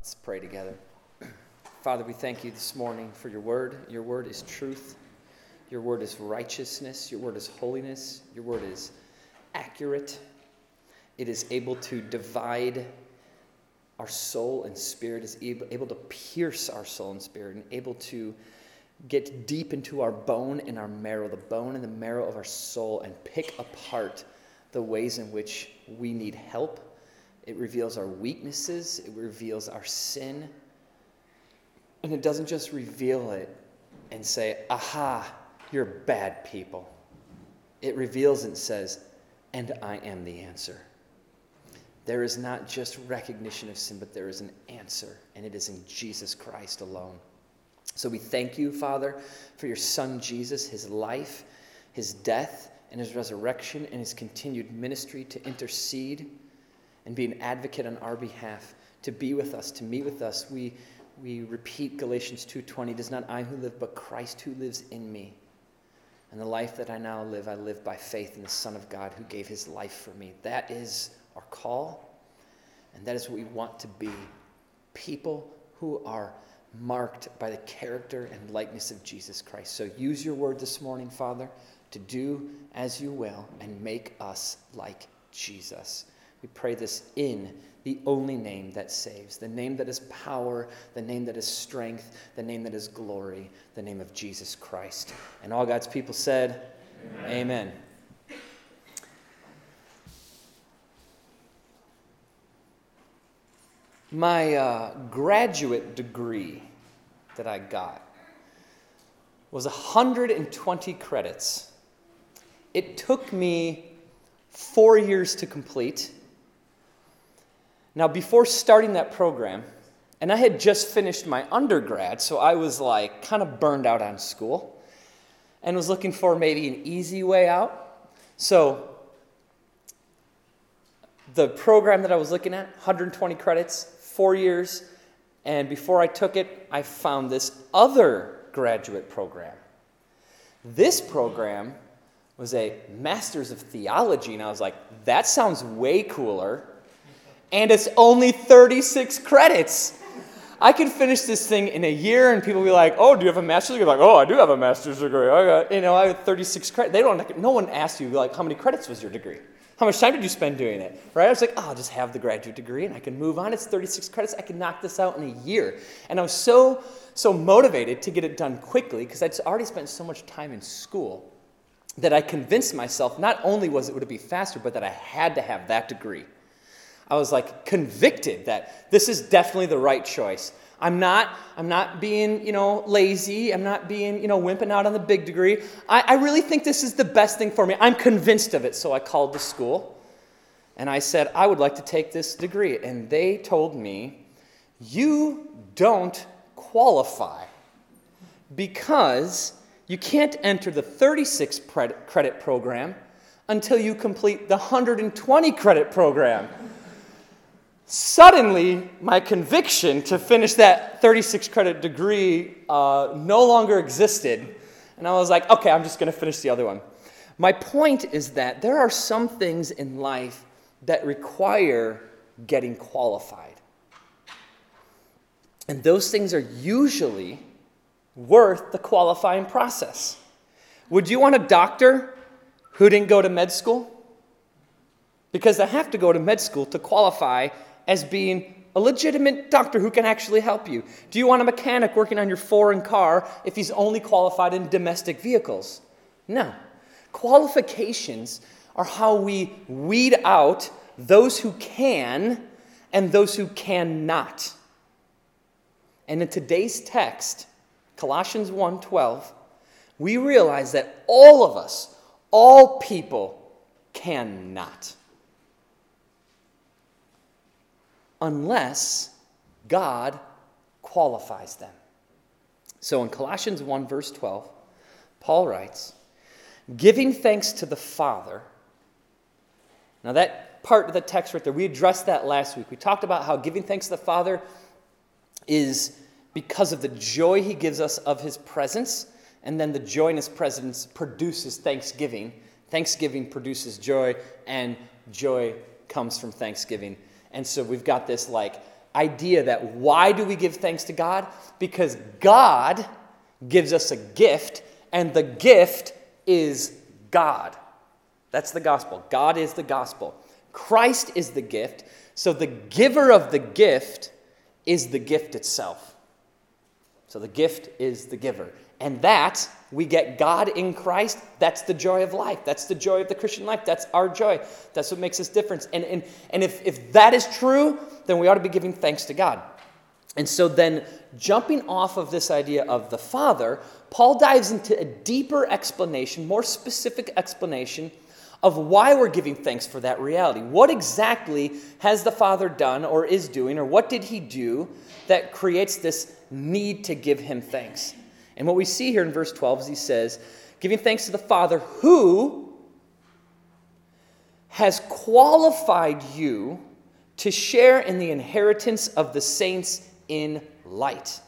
Let's pray together. Father, we thank you this morning for your word. Your word is truth. Your word is righteousness. Your word is holiness. Your word is accurate. It is able to divide our soul and spirit, is able, to pierce our soul and spirit, and able to get deep into our bone and our marrow, the bone and the marrow of our soul, and pick apart the ways in which we need help it reveals our weaknesses, it reveals our sin. And it doesn't just reveal it and say, aha, you're bad people. It reveals and says, and I am the answer. There is not just recognition of sin, but there is an answer, and it is in Jesus Christ alone. So we thank you, Father, for your Son Jesus, his life, his death, and his resurrection, and his continued ministry to intercede and be an advocate on our behalf, to be with us, to meet with us. We, we repeat Galatians 2:20, "It is not I who live, but Christ who lives in me." And the life that I now live, I live by faith in the Son of God who gave his life for me. That is our call, and that is what we want to be. People who are marked by the character and likeness of Jesus Christ. So use your word this morning, Father, to do as you will and make us like Jesus. We pray this in the only name that saves, the name that is power, the name that is strength, the name that is glory, the name of Jesus Christ. And all God's people said, Amen. Amen. My uh, graduate degree that I got was 120 credits. It took me four years to complete now, before starting that program, and I had just finished my undergrad, so I was like kind of burned out on school and was looking for maybe an easy way out. So, the program that I was looking at, 120 credits, four years, and before I took it, I found this other graduate program. This program was a Master's of Theology, and I was like, that sounds way cooler and it's only 36 credits. I could finish this thing in a year, and people be like, "Oh, do you have a master's degree?" Like, "Oh, I do have a master's degree. Oh, I got, you know, I have 36 credits." They don't. No one asked you like, "How many credits was your degree? How much time did you spend doing it?" Right? I was like, "Oh, I'll just have the graduate degree, and I can move on. It's 36 credits. I can knock this out in a year." And I was so so motivated to get it done quickly because I'd already spent so much time in school that I convinced myself not only was it would be faster, but that I had to have that degree. I was like convicted that this is definitely the right choice. I'm not, I'm not being, you know, lazy. I'm not being, you know, wimping out on the big degree. I, I really think this is the best thing for me. I'm convinced of it. So I called the school and I said, I would like to take this degree. And they told me, you don't qualify because you can't enter the 36 credit program until you complete the 120 credit program. Suddenly, my conviction to finish that 36 credit degree uh, no longer existed. And I was like, okay, I'm just going to finish the other one. My point is that there are some things in life that require getting qualified. And those things are usually worth the qualifying process. Would you want a doctor who didn't go to med school? Because they have to go to med school to qualify as being a legitimate doctor who can actually help you? Do you want a mechanic working on your foreign car if he's only qualified in domestic vehicles? No. Qualifications are how we weed out those who can and those who cannot. And in today's text, Colossians 1:12, we realize that all of us, all people cannot. Unless God qualifies them. So in Colossians 1, verse 12, Paul writes, giving thanks to the Father. Now, that part of the text right there, we addressed that last week. We talked about how giving thanks to the Father is because of the joy he gives us of his presence, and then the joy in his presence produces thanksgiving. Thanksgiving produces joy, and joy comes from thanksgiving. And so we've got this like idea that why do we give thanks to God? Because God gives us a gift, and the gift is God. That's the gospel. God is the gospel. Christ is the gift. So the giver of the gift is the gift itself. So the gift is the giver. And that, we get God in Christ. That's the joy of life. That's the joy of the Christian life. That's our joy. That's what makes us different. And, and, and if, if that is true, then we ought to be giving thanks to God. And so then, jumping off of this idea of the Father, Paul dives into a deeper explanation, more specific explanation of why we're giving thanks for that reality. What exactly has the Father done or is doing, or what did he do that creates this need to give him thanks? And what we see here in verse 12 is he says, giving thanks to the Father who has qualified you to share in the inheritance of the saints in light.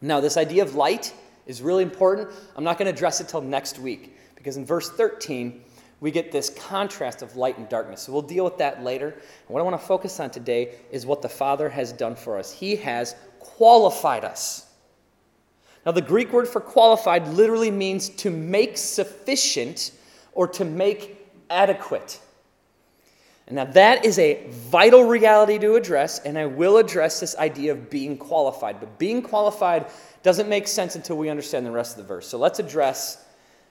Now, this idea of light is really important. I'm not going to address it till next week because in verse 13, we get this contrast of light and darkness. So we'll deal with that later. And what I want to focus on today is what the Father has done for us. He has qualified us. Now, the Greek word for qualified literally means to make sufficient or to make adequate. And now, that is a vital reality to address, and I will address this idea of being qualified. But being qualified doesn't make sense until we understand the rest of the verse. So let's address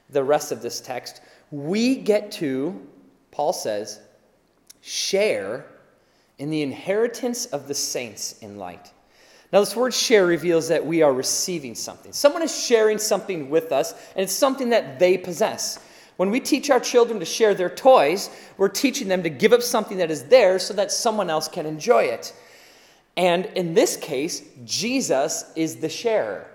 the rest of this text. We get to, Paul says, share in the inheritance of the saints in light. Now, this word share reveals that we are receiving something. Someone is sharing something with us, and it's something that they possess. When we teach our children to share their toys, we're teaching them to give up something that is theirs so that someone else can enjoy it. And in this case, Jesus is the sharer.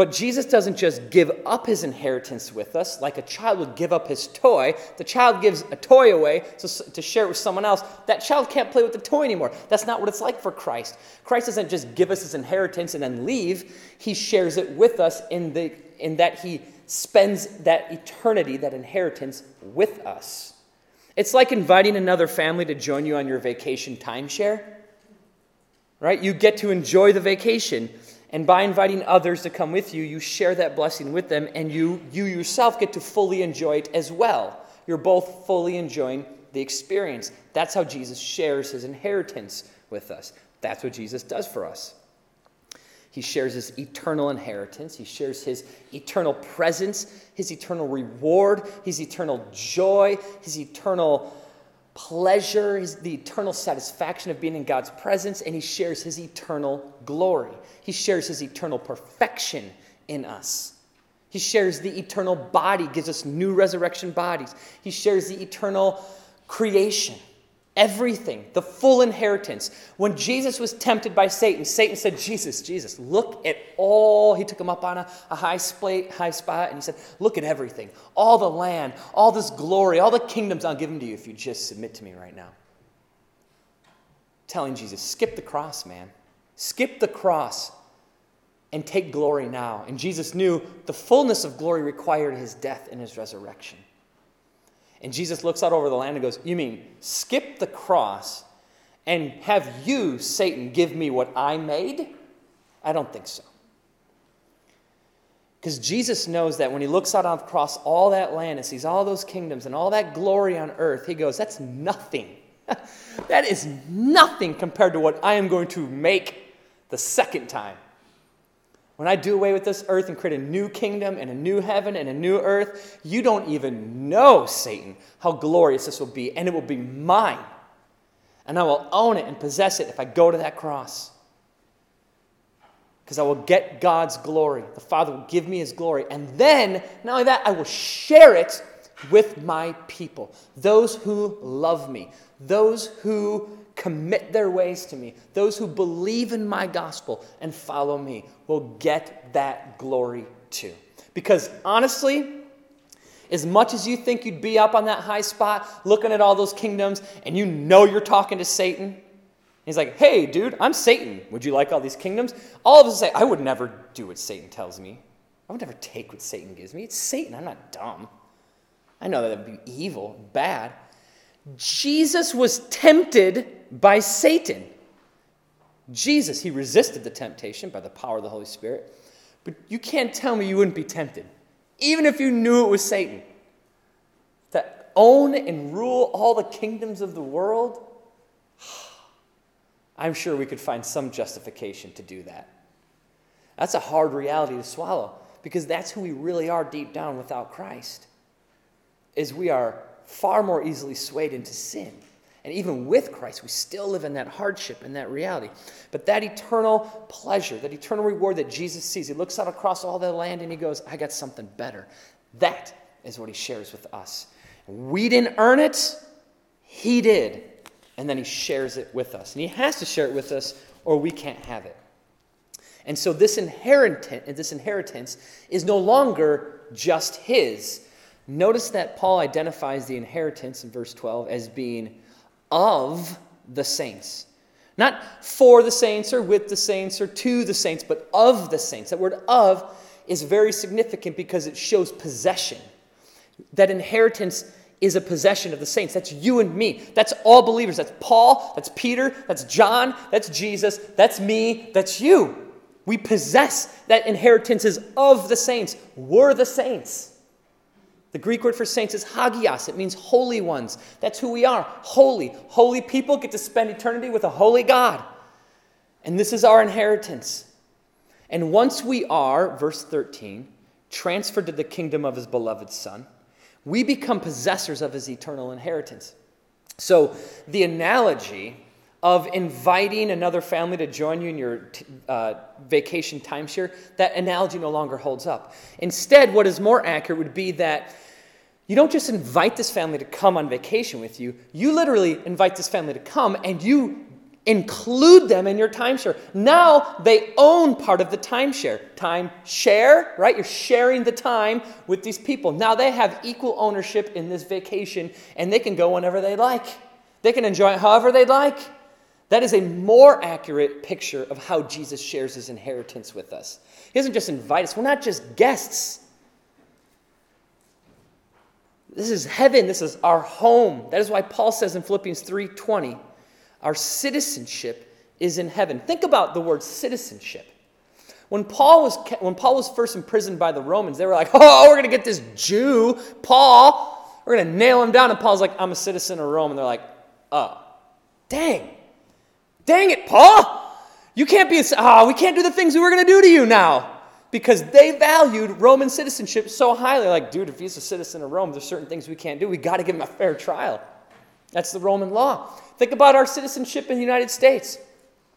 But Jesus doesn't just give up his inheritance with us like a child would give up his toy. The child gives a toy away to, to share it with someone else. That child can't play with the toy anymore. That's not what it's like for Christ. Christ doesn't just give us his inheritance and then leave, he shares it with us in, the, in that he spends that eternity, that inheritance, with us. It's like inviting another family to join you on your vacation timeshare, right? You get to enjoy the vacation and by inviting others to come with you, you share that blessing with them, and you, you yourself get to fully enjoy it as well. You're both fully enjoying the experience. That's how Jesus shares his inheritance with us. That's what Jesus does for us. He shares his eternal inheritance. He shares his eternal presence, his eternal reward, his eternal joy, his eternal pleasure, his, the eternal satisfaction of being in God's presence, and he shares his eternal glory. He shares his eternal perfection in us. He shares the eternal body, gives us new resurrection bodies. He shares the eternal creation, everything, the full inheritance. When Jesus was tempted by Satan, Satan said, Jesus, Jesus, look at all. He took him up on a, a high, split, high spot and he said, Look at everything, all the land, all this glory, all the kingdoms I'll give them to you if you just submit to me right now. Telling Jesus, skip the cross, man. Skip the cross and take glory now. And Jesus knew the fullness of glory required his death and his resurrection. And Jesus looks out over the land and goes, You mean skip the cross and have you, Satan, give me what I made? I don't think so. Because Jesus knows that when he looks out across all that land and sees all those kingdoms and all that glory on earth, he goes, That's nothing. that is nothing compared to what I am going to make the second time. When I do away with this earth and create a new kingdom and a new heaven and a new earth, you don't even know, Satan, how glorious this will be, and it will be mine. And I will own it and possess it if I go to that cross. Because I will get God's glory. The Father will give me his glory. And then, not only that, I will share it with my people, those who love me, those who commit their ways to me, those who believe in my gospel and follow me will get that glory too. Because honestly, as much as you think you'd be up on that high spot looking at all those kingdoms and you know you're talking to Satan, he's like, hey, dude, I'm Satan. Would you like all these kingdoms? All of us say, I would never do what Satan tells me. I would never take what Satan gives me. It's Satan. I'm not dumb. I know that would be evil, bad. Jesus was tempted by Satan. Jesus, he resisted the temptation by the power of the Holy Spirit. But you can't tell me you wouldn't be tempted, even if you knew it was Satan. To own and rule all the kingdoms of the world, I'm sure we could find some justification to do that. That's a hard reality to swallow because that's who we really are deep down without Christ. Is we are far more easily swayed into sin. And even with Christ, we still live in that hardship and that reality. But that eternal pleasure, that eternal reward that Jesus sees, he looks out across all the land and he goes, I got something better. That is what he shares with us. We didn't earn it, he did. And then he shares it with us. And he has to share it with us, or we can't have it. And so this inheritance, this inheritance is no longer just his. Notice that Paul identifies the inheritance in verse 12 as being of the saints. Not for the saints or with the saints or to the saints, but of the saints. That word of is very significant because it shows possession. That inheritance is a possession of the saints. That's you and me. That's all believers. That's Paul, that's Peter, that's John, that's Jesus, that's me, that's you. We possess that inheritance is of the saints. We're the saints. The Greek word for saints is hagios. It means holy ones. That's who we are. Holy. Holy people get to spend eternity with a holy God. And this is our inheritance. And once we are, verse 13, transferred to the kingdom of his beloved Son, we become possessors of his eternal inheritance. So the analogy of inviting another family to join you in your uh, vacation timeshare, that analogy no longer holds up. Instead, what is more accurate would be that you don't just invite this family to come on vacation with you, you literally invite this family to come and you include them in your timeshare. Now they own part of the timeshare. Time share, right? You're sharing the time with these people. Now they have equal ownership in this vacation and they can go whenever they like. They can enjoy it however they like. That is a more accurate picture of how Jesus shares his inheritance with us. He doesn't just invite us, we're not just guests. This is heaven, this is our home. That is why Paul says in Philippians 3:20, our citizenship is in heaven. Think about the word citizenship. When Paul was when Paul was first imprisoned by the Romans, they were like, "Oh, we're going to get this Jew, Paul. We're going to nail him down." And Paul's like, "I'm a citizen of Rome." And they're like, "Oh, dang. Dang it, Paul! You can't be, a, oh, we can't do the things we were going to do to you now. Because they valued Roman citizenship so highly. Like, dude, if he's a citizen of Rome, there's certain things we can't do. We got to give him a fair trial. That's the Roman law. Think about our citizenship in the United States.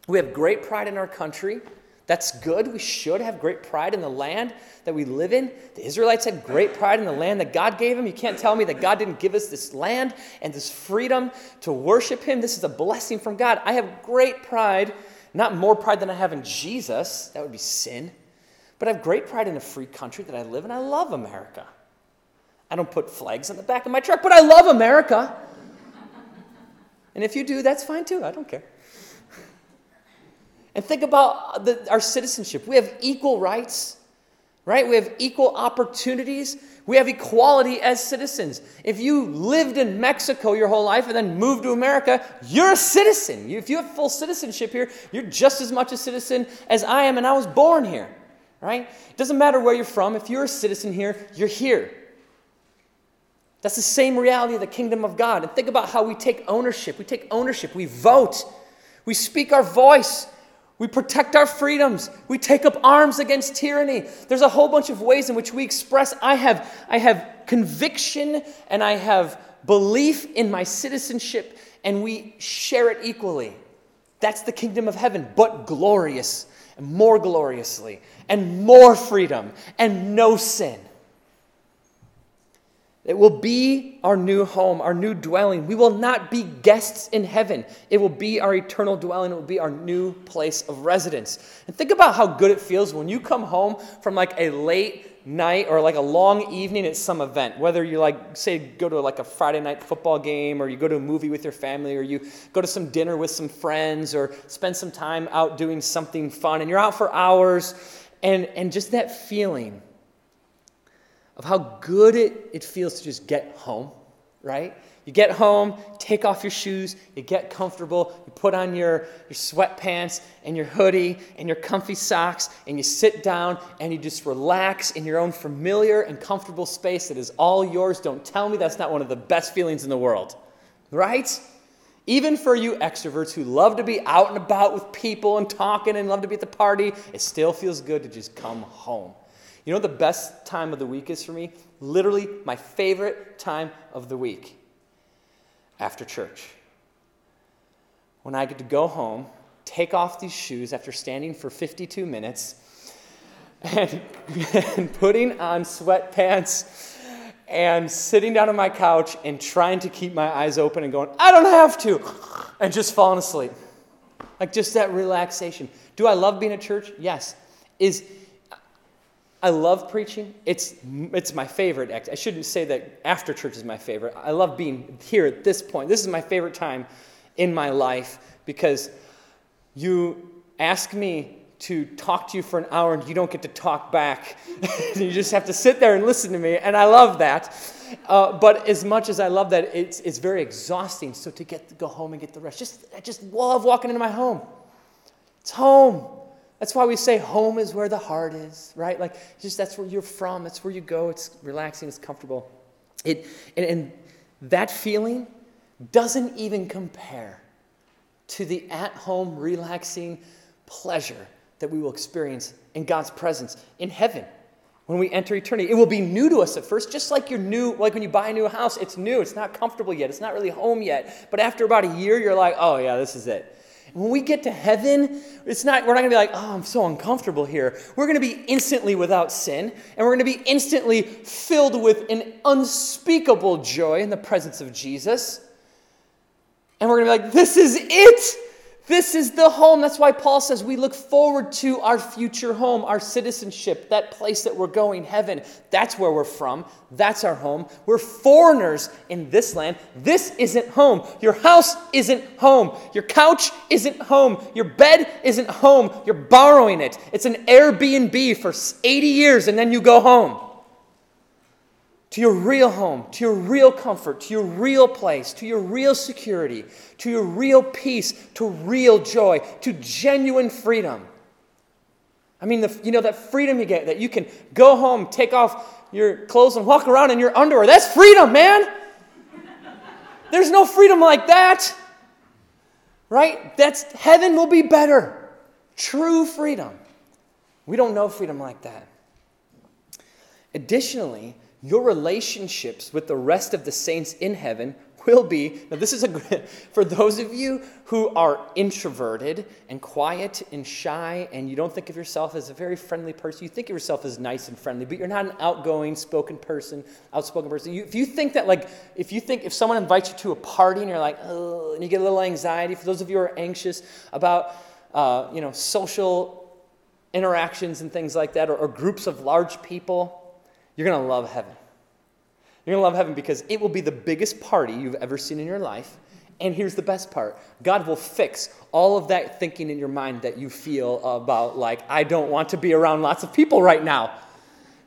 We have great pride in our country. That's good. We should have great pride in the land that we live in. The Israelites had great pride in the land that God gave them. You can't tell me that God didn't give us this land and this freedom to worship Him. This is a blessing from God. I have great pride, not more pride than I have in Jesus. That would be sin. But I have great pride in a free country that I live in. I love America. I don't put flags on the back of my truck, but I love America. And if you do, that's fine too. I don't care. And think about the, our citizenship. We have equal rights, right? We have equal opportunities. We have equality as citizens. If you lived in Mexico your whole life and then moved to America, you're a citizen. If you have full citizenship here, you're just as much a citizen as I am, and I was born here, right? It doesn't matter where you're from. If you're a citizen here, you're here. That's the same reality of the kingdom of God. And think about how we take ownership. We take ownership. We vote. We speak our voice. We protect our freedoms. We take up arms against tyranny. There's a whole bunch of ways in which we express I have, I have conviction and I have belief in my citizenship, and we share it equally. That's the kingdom of heaven, but glorious, and more gloriously, and more freedom, and no sin. It will be our new home, our new dwelling. We will not be guests in heaven. It will be our eternal dwelling. It will be our new place of residence. And think about how good it feels when you come home from like a late night or like a long evening at some event. Whether you like, say, go to like a Friday night football game or you go to a movie with your family or you go to some dinner with some friends or spend some time out doing something fun and you're out for hours and, and just that feeling of how good it, it feels to just get home, right? You get home, take off your shoes, you get comfortable, you put on your, your sweatpants and your hoodie and your comfy socks, and you sit down and you just relax in your own familiar and comfortable space that is all yours. Don't tell me that's not one of the best feelings in the world, right? Even for you extroverts who love to be out and about with people and talking and love to be at the party, it still feels good to just come home. You know the best time of the week is for me? Literally, my favorite time of the week after church. When I get to go home, take off these shoes after standing for 52 minutes, and, and putting on sweatpants and sitting down on my couch and trying to keep my eyes open and going, I don't have to, and just falling asleep. Like just that relaxation. Do I love being at church? Yes. Is I love preaching. It's, it's my favorite act. I shouldn't say that after church is my favorite. I love being here at this point. This is my favorite time in my life because you ask me to talk to you for an hour and you don't get to talk back. you just have to sit there and listen to me, and I love that. Uh, but as much as I love that, it's, it's very exhausting. So to get to go home and get the rest, just I just love walking into my home. It's home. That's why we say home is where the heart is, right? Like, just that's where you're from. That's where you go. It's relaxing. It's comfortable. It, and, and that feeling doesn't even compare to the at home, relaxing pleasure that we will experience in God's presence in heaven when we enter eternity. It will be new to us at first, just like you're new, like when you buy a new house, it's new, it's not comfortable yet, it's not really home yet. But after about a year, you're like, oh yeah, this is it. When we get to heaven, it's not, we're not going to be like, oh, I'm so uncomfortable here. We're going to be instantly without sin, and we're going to be instantly filled with an unspeakable joy in the presence of Jesus. And we're going to be like, this is it. This is the home. That's why Paul says we look forward to our future home, our citizenship, that place that we're going, heaven. That's where we're from. That's our home. We're foreigners in this land. This isn't home. Your house isn't home. Your couch isn't home. Your bed isn't home. You're borrowing it. It's an Airbnb for 80 years and then you go home to your real home, to your real comfort, to your real place, to your real security, to your real peace, to real joy, to genuine freedom. I mean, the, you know, that freedom you get, that you can go home, take off your clothes, and walk around in your underwear. That's freedom, man. There's no freedom like that. Right? That's heaven will be better. True freedom. We don't know freedom like that. Additionally, your relationships with the rest of the saints in heaven will be now this is a for those of you who are introverted and quiet and shy and you don't think of yourself as a very friendly person you think of yourself as nice and friendly but you're not an outgoing spoken person outspoken person. You, if you think that like if you think if someone invites you to a party and you're like and you get a little anxiety for those of you who are anxious about uh, you know social interactions and things like that or, or groups of large people you're going to love heaven. You're going to love heaven because it will be the biggest party you've ever seen in your life. And here's the best part God will fix all of that thinking in your mind that you feel about, like, I don't want to be around lots of people right now.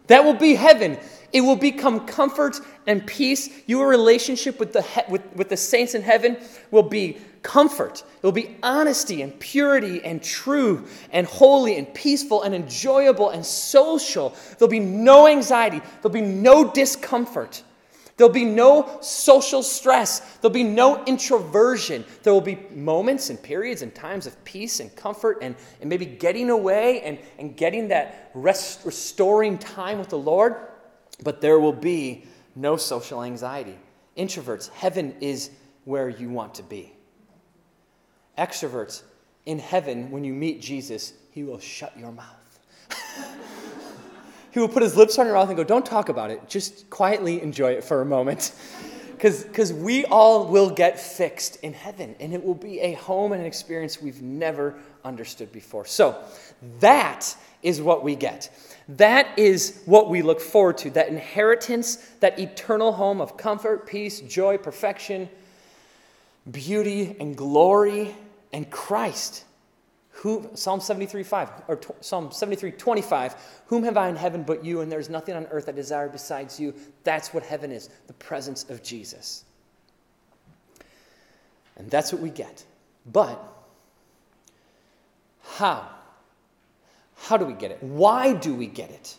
That will be heaven. It will become comfort and peace. Your relationship with the, he- with, with the saints in heaven will be comfort. It will be honesty and purity and true and holy and peaceful and enjoyable and social. There'll be no anxiety. There'll be no discomfort. There'll be no social stress. There'll be no introversion. There will be moments and periods and times of peace and comfort and, and maybe getting away and, and getting that rest, restoring time with the Lord. But there will be no social anxiety. Introverts, heaven is where you want to be. Extroverts, in heaven, when you meet Jesus, he will shut your mouth. he will put his lips on your mouth and go, Don't talk about it. Just quietly enjoy it for a moment. Because we all will get fixed in heaven, and it will be a home and an experience we've never understood before. So, that is what we get. That is what we look forward to that inheritance, that eternal home of comfort, peace, joy, perfection, beauty, and glory and Christ, who Psalm 73 5 or t- Psalm 73 25, whom have I in heaven but you, and there's nothing on earth I desire besides you. That's what heaven is, the presence of Jesus. And that's what we get. But how? How do we get it? Why do we get it?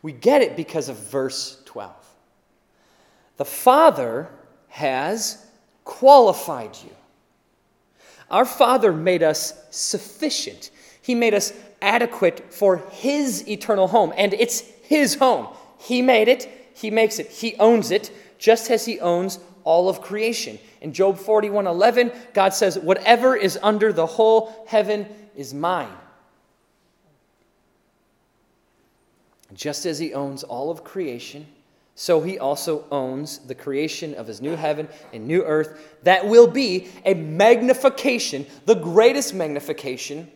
We get it because of verse 12. The Father has qualified you. Our Father made us sufficient. He made us adequate for His eternal home, and it's His home. He made it, He makes it, He owns it, just as He owns all of creation. In Job 41 11, God says, Whatever is under the whole heaven is mine. Just as He owns all of creation, so he also owns the creation of his new heaven and new earth that will be a magnification, the greatest magnification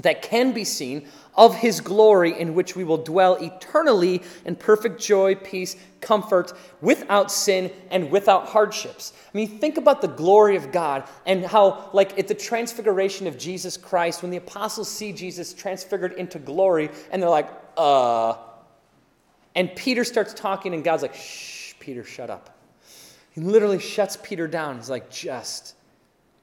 that can be seen of his glory, in which we will dwell eternally in perfect joy, peace, comfort, without sin and without hardships. I mean, think about the glory of God and how, like, at the transfiguration of Jesus Christ, when the apostles see Jesus transfigured into glory, and they're like, uh, and Peter starts talking, and God's like, shh, Peter, shut up. He literally shuts Peter down. He's like, just,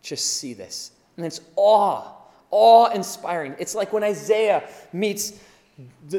just see this. And it's awe, awe inspiring. It's like when Isaiah meets,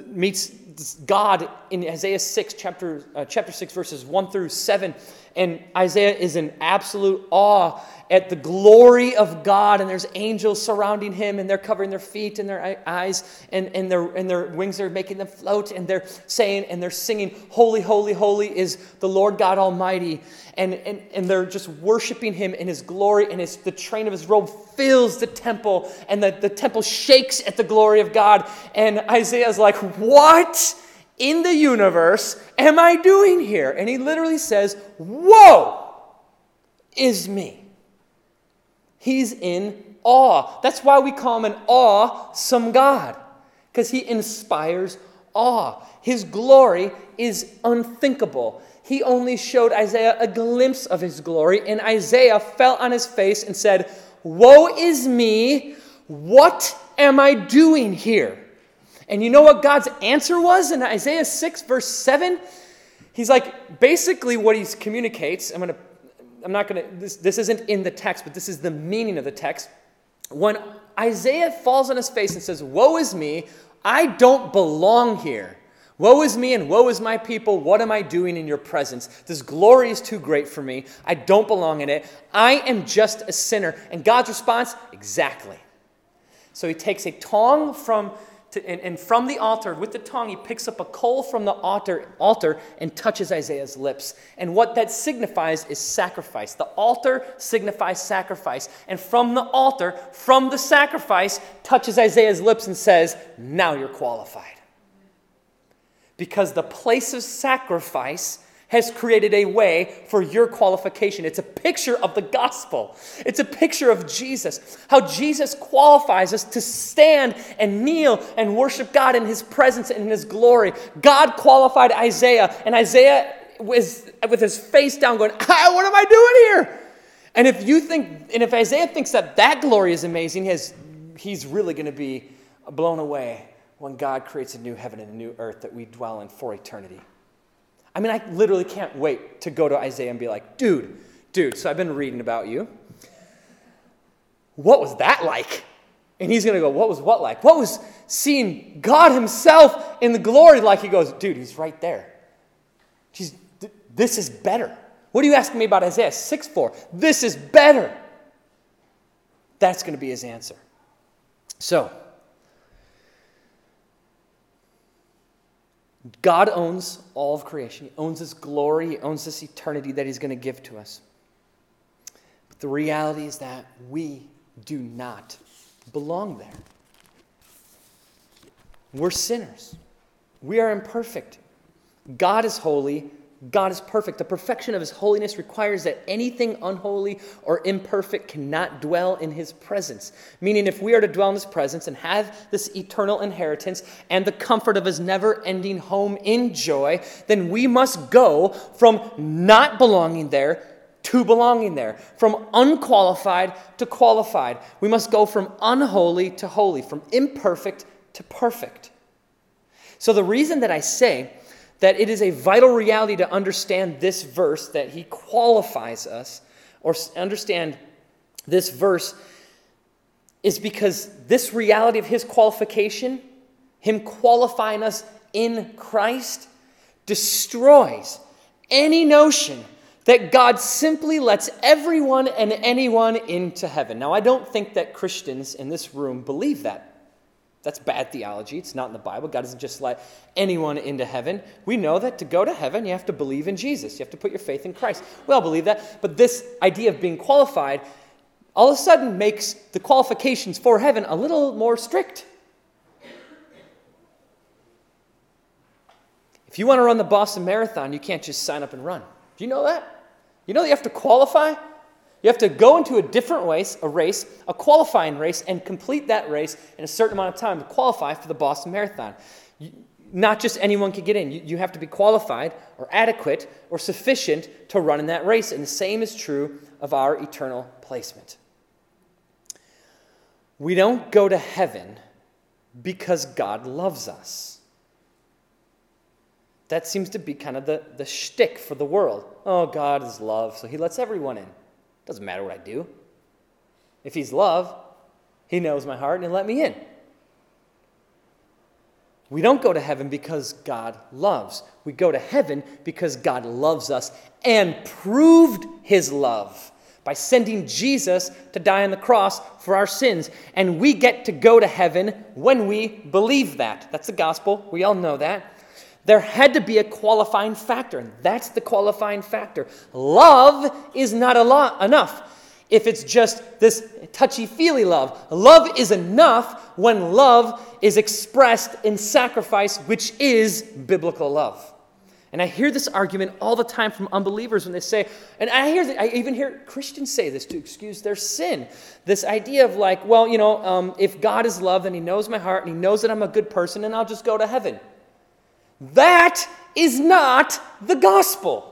meets God in Isaiah 6, chapter, uh, chapter 6, verses 1 through 7. And Isaiah is in absolute awe at the glory of God, and there's angels surrounding him, and they're covering their feet and their eyes, and, and, their, and their wings are making them float, and they're saying and they're singing, Holy, holy, holy is the Lord God Almighty. And, and, and they're just worshiping him in his glory, and his, the train of his robe fills the temple, and the, the temple shakes at the glory of God. And Isaiah's like, What? In the universe am I doing here? And he literally says, Woe, is me. He's in awe. That's why we call him an awesome God, because he inspires awe. His glory is unthinkable. He only showed Isaiah a glimpse of his glory, and Isaiah fell on his face and said, Woe is me! What am I doing here? And you know what God's answer was in Isaiah 6, verse 7? He's like, basically, what he communicates, I'm going to I'm not going to, this, this isn't in the text, but this is the meaning of the text. When Isaiah falls on his face and says, Woe is me, I don't belong here. Woe is me and woe is my people. What am I doing in your presence? This glory is too great for me. I don't belong in it. I am just a sinner. And God's response, exactly. So he takes a tongue from to, and, and, from the altar, with the tongue, he picks up a coal from the altar, altar and touches Isaiah's lips. And what that signifies is sacrifice. The altar signifies sacrifice. And from the altar, from the sacrifice, touches Isaiah's lips and says, Now you're qualified. Because the place of sacrifice has created a way for your qualification. It's a picture of the gospel. It's a picture of Jesus, how Jesus qualifies us to stand and kneel and worship God in his presence and in his glory. God qualified Isaiah, and Isaiah was with his face down going, ah, What am I doing here? And if you think, and if Isaiah thinks that that glory is amazing, his, he's really going to be blown away when God creates a new heaven and a new earth that we dwell in for eternity. I mean, I literally can't wait to go to Isaiah and be like, dude, dude, so I've been reading about you. What was that like? And he's going to go, What was what like? What was seeing God Himself in the glory like? He goes, Dude, He's right there. Jeez, th- this is better. What are you asking me about Isaiah 6 4? This is better. That's going to be his answer. So, God owns all of creation. He owns this glory. He owns this eternity that He's going to give to us. But the reality is that we do not belong there. We're sinners. We are imperfect. God is holy. God is perfect. The perfection of his holiness requires that anything unholy or imperfect cannot dwell in his presence. Meaning, if we are to dwell in his presence and have this eternal inheritance and the comfort of his never ending home in joy, then we must go from not belonging there to belonging there, from unqualified to qualified. We must go from unholy to holy, from imperfect to perfect. So, the reason that I say that it is a vital reality to understand this verse that he qualifies us or understand this verse is because this reality of his qualification, him qualifying us in Christ, destroys any notion that God simply lets everyone and anyone into heaven. Now, I don't think that Christians in this room believe that. That's bad theology. It's not in the Bible. God doesn't just let anyone into heaven. We know that to go to heaven, you have to believe in Jesus. You have to put your faith in Christ. We all believe that. But this idea of being qualified all of a sudden makes the qualifications for heaven a little more strict. If you want to run the Boston Marathon, you can't just sign up and run. Do you know that? You know that you have to qualify? You have to go into a different race, a race, a qualifying race, and complete that race in a certain amount of time to qualify for the Boston Marathon. You, not just anyone can get in. You, you have to be qualified or adequate or sufficient to run in that race. And the same is true of our eternal placement. We don't go to heaven because God loves us. That seems to be kind of the, the shtick for the world. Oh, God is love, so he lets everyone in. Doesn't matter what I do. If he's love, he knows my heart and he'll let me in. We don't go to heaven because God loves. We go to heaven because God loves us and proved his love by sending Jesus to die on the cross for our sins. And we get to go to heaven when we believe that. That's the gospel. We all know that. There had to be a qualifying factor, and that's the qualifying factor. Love is not a lot enough if it's just this touchy feely love. Love is enough when love is expressed in sacrifice, which is biblical love. And I hear this argument all the time from unbelievers when they say, and I hear I even hear Christians say this to excuse their sin. This idea of like, well, you know, um, if God is love, then He knows my heart and He knows that I'm a good person, and I'll just go to heaven. That is not the gospel.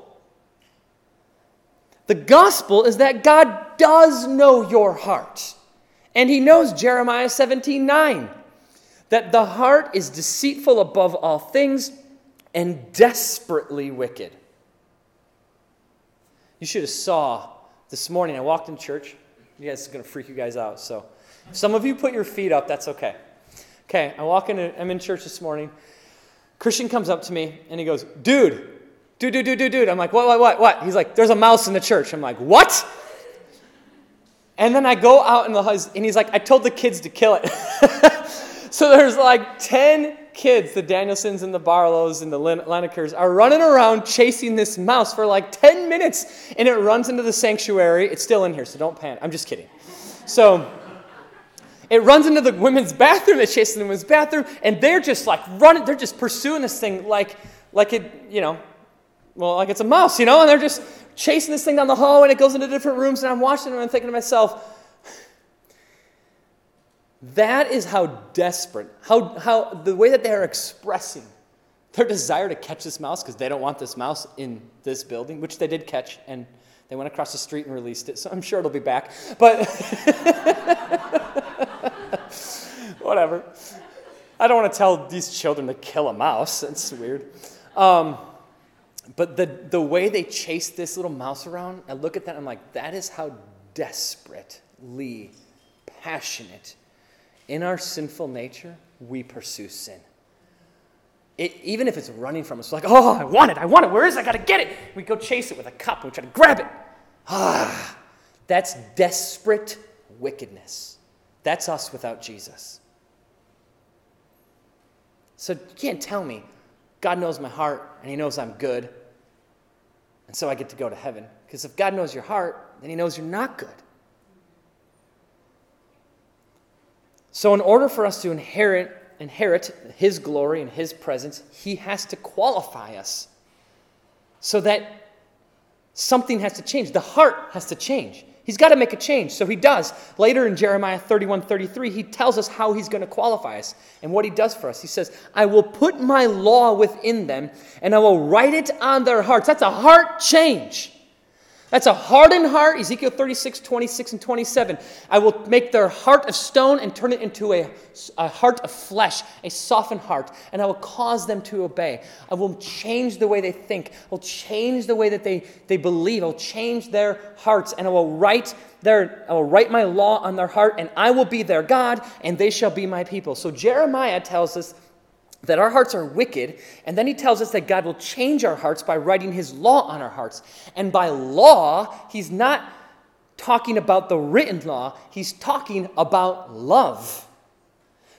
The gospel is that God does know your heart. And he knows Jeremiah 17 9, that the heart is deceitful above all things and desperately wicked. You should have saw this morning. I walked in church. You guys are going to freak you guys out. So, some of you put your feet up. That's okay. Okay, I walk in. I'm in church this morning. Christian comes up to me and he goes, "Dude, dude, dude, dude, dude, dude." I'm like, "What, what, what, what?" He's like, "There's a mouse in the church." I'm like, "What?" And then I go out in the house and he's like, "I told the kids to kill it." so there's like ten kids, the Danielsons and the Barlows and the Linekers, are running around chasing this mouse for like 10 minutes, and it runs into the sanctuary. It's still in here, so don't panic. I'm just kidding. So it runs into the women's bathroom, it's chasing the women's bathroom, and they're just like running, they're just pursuing this thing like, like it, you know, well, like it's a mouse, you know, and they're just chasing this thing down the hall, and it goes into different rooms, and I'm watching them and I'm thinking to myself, that is how desperate, how, how the way that they are expressing their desire to catch this mouse because they don't want this mouse in this building, which they did catch, and they went across the street and released it. So I'm sure it'll be back. But whatever. I don't want to tell these children to kill a mouse. That's weird. Um, but the, the way they chase this little mouse around, I look at that I'm like, that is how desperately passionate in our sinful nature, we pursue sin. It, even if it's running from us, like, oh, I want it, I want it, where is it? I gotta get it. We go chase it with a cup, we try to grab it. Ah, that's desperate wickedness. That's us without Jesus. So you can't tell me God knows my heart and He knows I'm good, and so I get to go to heaven. Because if God knows your heart, then He knows you're not good. So, in order for us to inherit, inherit His glory and His presence, He has to qualify us so that something has to change. The heart has to change. He's got to make a change. So he does. Later in Jeremiah 31 33, he tells us how he's going to qualify us and what he does for us. He says, I will put my law within them and I will write it on their hearts. That's a heart change. That's a hardened heart, Ezekiel 36, 26, and 27. I will make their heart of stone and turn it into a, a heart of flesh, a softened heart, and I will cause them to obey. I will change the way they think. I will change the way that they, they believe. I will change their hearts, and I will write their, I will write my law on their heart, and I will be their God, and they shall be my people. So Jeremiah tells us that our hearts are wicked, and then he tells us that God will change our hearts by writing his law on our hearts. And by law, he's not talking about the written law, he's talking about love.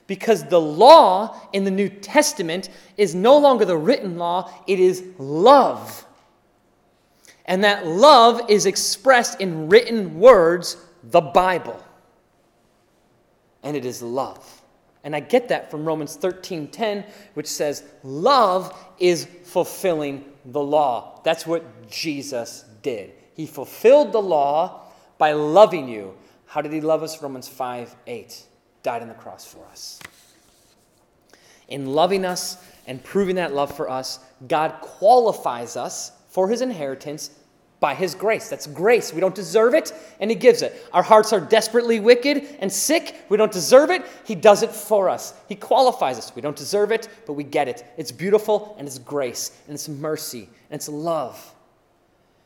Because the law in the New Testament is no longer the written law, it is love. And that love is expressed in written words, the Bible. And it is love. And I get that from Romans 13:10, which says, "Love is fulfilling the law." That's what Jesus did. He fulfilled the law by loving you. How did he love us? Romans 5 8. Died on the cross for us. In loving us and proving that love for us, God qualifies us for his inheritance by His grace. That's grace. We don't deserve it, and He gives it. Our hearts are desperately wicked and sick. We don't deserve it. He does it for us. He qualifies us. We don't deserve it, but we get it. It's beautiful, and it's grace, and it's mercy, and it's love.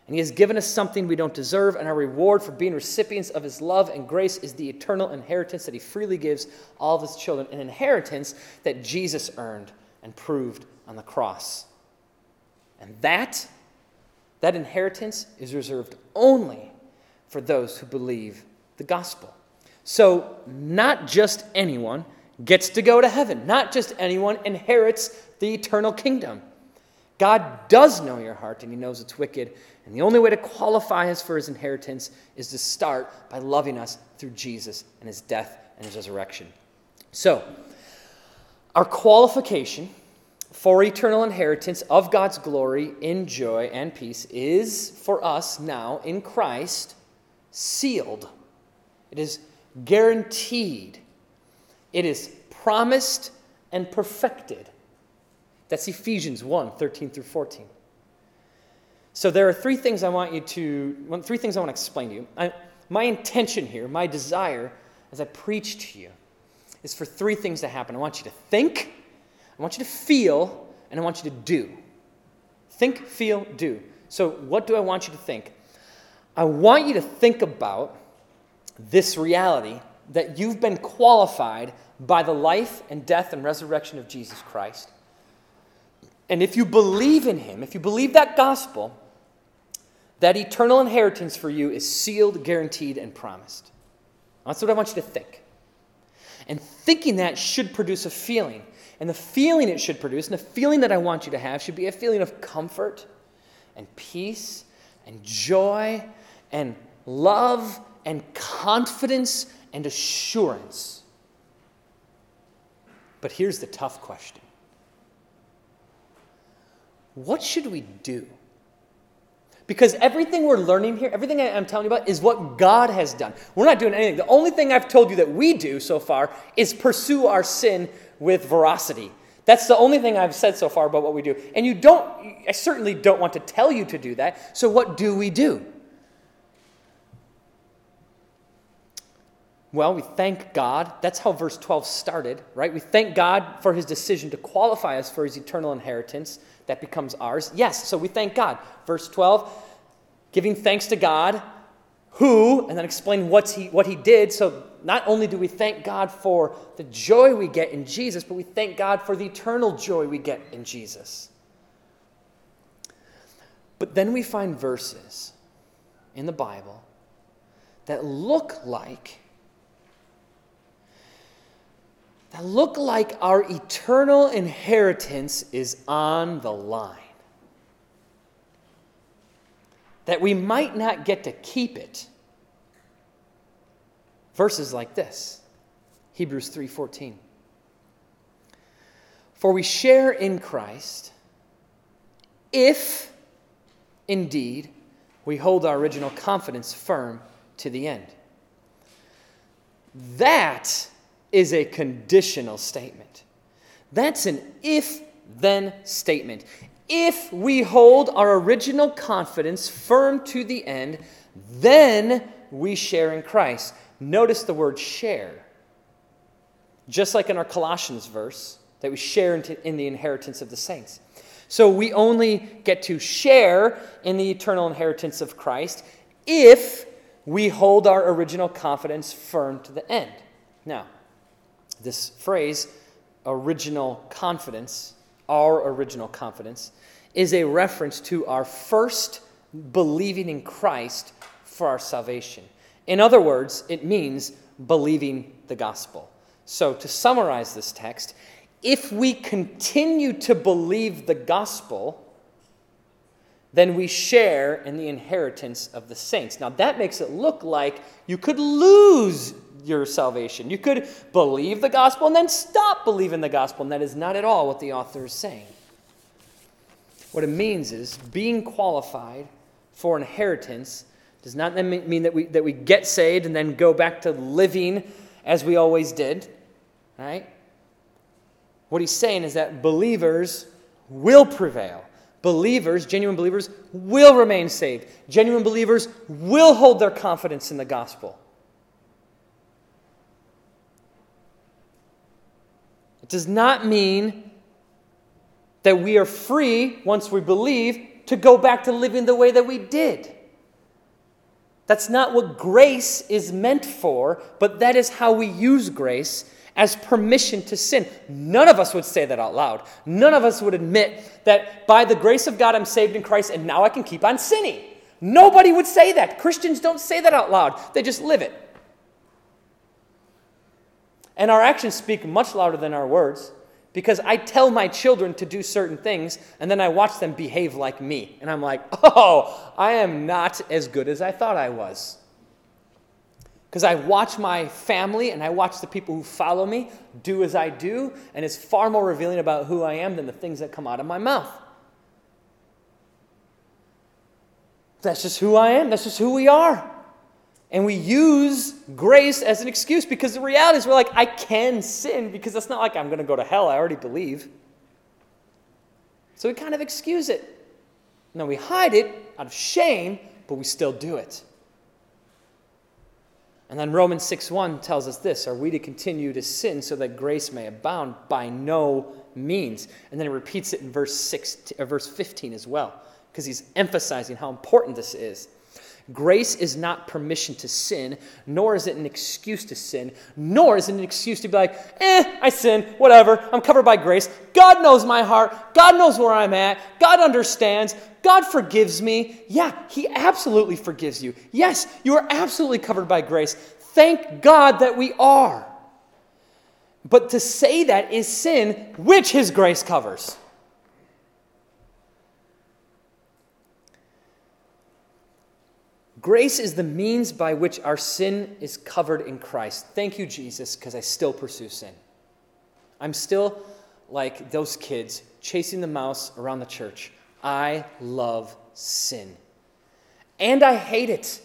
And He has given us something we don't deserve, and our reward for being recipients of His love and grace is the eternal inheritance that He freely gives all of His children, an inheritance that Jesus earned and proved on the cross. And that that inheritance is reserved only for those who believe the gospel. So, not just anyone gets to go to heaven, not just anyone inherits the eternal kingdom. God does know your heart and He knows it's wicked. And the only way to qualify us for His inheritance is to start by loving us through Jesus and His death and His resurrection. So, our qualification for eternal inheritance of God's glory in joy and peace is for us now in Christ sealed. It is guaranteed. It is promised and perfected. That's Ephesians 1 13 through 14. So there are three things I want you to, three things I want to explain to you. I, my intention here, my desire as I preach to you, is for three things to happen. I want you to think, I want you to feel, and I want you to do. Think, feel, do. So, what do I want you to think? I want you to think about this reality that you've been qualified by the life and death and resurrection of Jesus Christ. And if you believe in him, if you believe that gospel, that eternal inheritance for you is sealed, guaranteed, and promised. That's what I want you to think. And thinking that should produce a feeling. And the feeling it should produce, and the feeling that I want you to have, should be a feeling of comfort and peace and joy and love and confidence and assurance. But here's the tough question What should we do? Because everything we're learning here, everything I'm telling you about, is what God has done. We're not doing anything. The only thing I've told you that we do so far is pursue our sin with veracity. That's the only thing I've said so far about what we do. And you don't, I certainly don't want to tell you to do that. So, what do we do? Well, we thank God. That's how verse 12 started, right? We thank God for his decision to qualify us for his eternal inheritance that becomes ours. Yes, so we thank God. Verse 12, giving thanks to God, who, and then explain what's he, what he did. So not only do we thank God for the joy we get in Jesus, but we thank God for the eternal joy we get in Jesus. But then we find verses in the Bible that look like that look like our eternal inheritance is on the line. That we might not get to keep it Verses like this Hebrews 3:14. For we share in Christ if indeed we hold our original confidence firm to the end. That is a conditional statement. That's an if then statement. If we hold our original confidence firm to the end, then we share in Christ. Notice the word share. Just like in our Colossians verse, that we share in the inheritance of the saints. So we only get to share in the eternal inheritance of Christ if we hold our original confidence firm to the end. Now, this phrase, original confidence, our original confidence, is a reference to our first believing in Christ for our salvation. In other words, it means believing the gospel. So, to summarize this text, if we continue to believe the gospel, then we share in the inheritance of the saints. Now, that makes it look like you could lose your salvation. You could believe the gospel and then stop believing the gospel, and that is not at all what the author is saying. What it means is being qualified for inheritance does not mean that we, that we get saved and then go back to living as we always did, right? What he's saying is that believers will prevail. Believers, genuine believers, will remain saved. Genuine believers will hold their confidence in the gospel. It does not mean that we are free, once we believe, to go back to living the way that we did. That's not what grace is meant for, but that is how we use grace as permission to sin. None of us would say that out loud. None of us would admit that by the grace of God I'm saved in Christ and now I can keep on sinning. Nobody would say that. Christians don't say that out loud, they just live it. And our actions speak much louder than our words because I tell my children to do certain things and then I watch them behave like me. And I'm like, oh, I am not as good as I thought I was. Because I watch my family and I watch the people who follow me do as I do, and it's far more revealing about who I am than the things that come out of my mouth. That's just who I am. That's just who we are. And we use grace as an excuse because the reality is we're like, I can sin because it's not like I'm going to go to hell. I already believe. So we kind of excuse it. Now we hide it out of shame, but we still do it. And then Romans 6 1 tells us this Are we to continue to sin so that grace may abound? By no means. And then he repeats it in verse, 6, uh, verse 15 as well, because he's emphasizing how important this is. Grace is not permission to sin, nor is it an excuse to sin, nor is it an excuse to be like, eh, I sin, whatever, I'm covered by grace. God knows my heart. God knows where I'm at. God understands. God forgives me. Yeah, He absolutely forgives you. Yes, you are absolutely covered by grace. Thank God that we are. But to say that is sin, which His grace covers. Grace is the means by which our sin is covered in Christ. Thank you, Jesus, because I still pursue sin. I'm still like those kids chasing the mouse around the church. I love sin. And I hate it.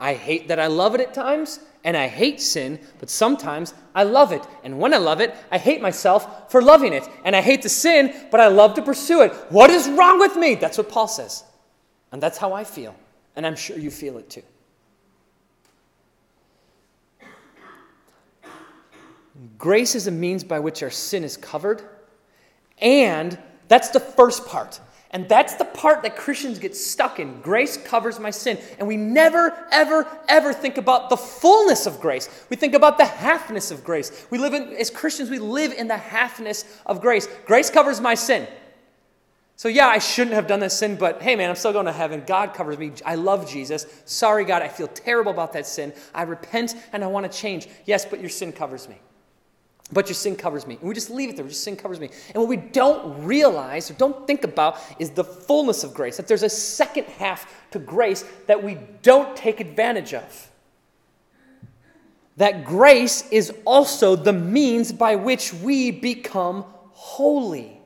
I hate that I love it at times, and I hate sin, but sometimes I love it. And when I love it, I hate myself for loving it. And I hate the sin, but I love to pursue it. What is wrong with me? That's what Paul says. And that's how I feel. And I'm sure you feel it too. Grace is a means by which our sin is covered. And that's the first part. And that's the part that Christians get stuck in. Grace covers my sin. And we never, ever, ever think about the fullness of grace. We think about the halfness of grace. We live in, as Christians, we live in the halfness of grace. Grace covers my sin. So, yeah, I shouldn't have done this sin, but hey, man, I'm still going to heaven. God covers me. I love Jesus. Sorry, God, I feel terrible about that sin. I repent and I want to change. Yes, but your sin covers me. But your sin covers me. And we just leave it there. Your sin covers me. And what we don't realize or don't think about is the fullness of grace, that there's a second half to grace that we don't take advantage of. That grace is also the means by which we become holy.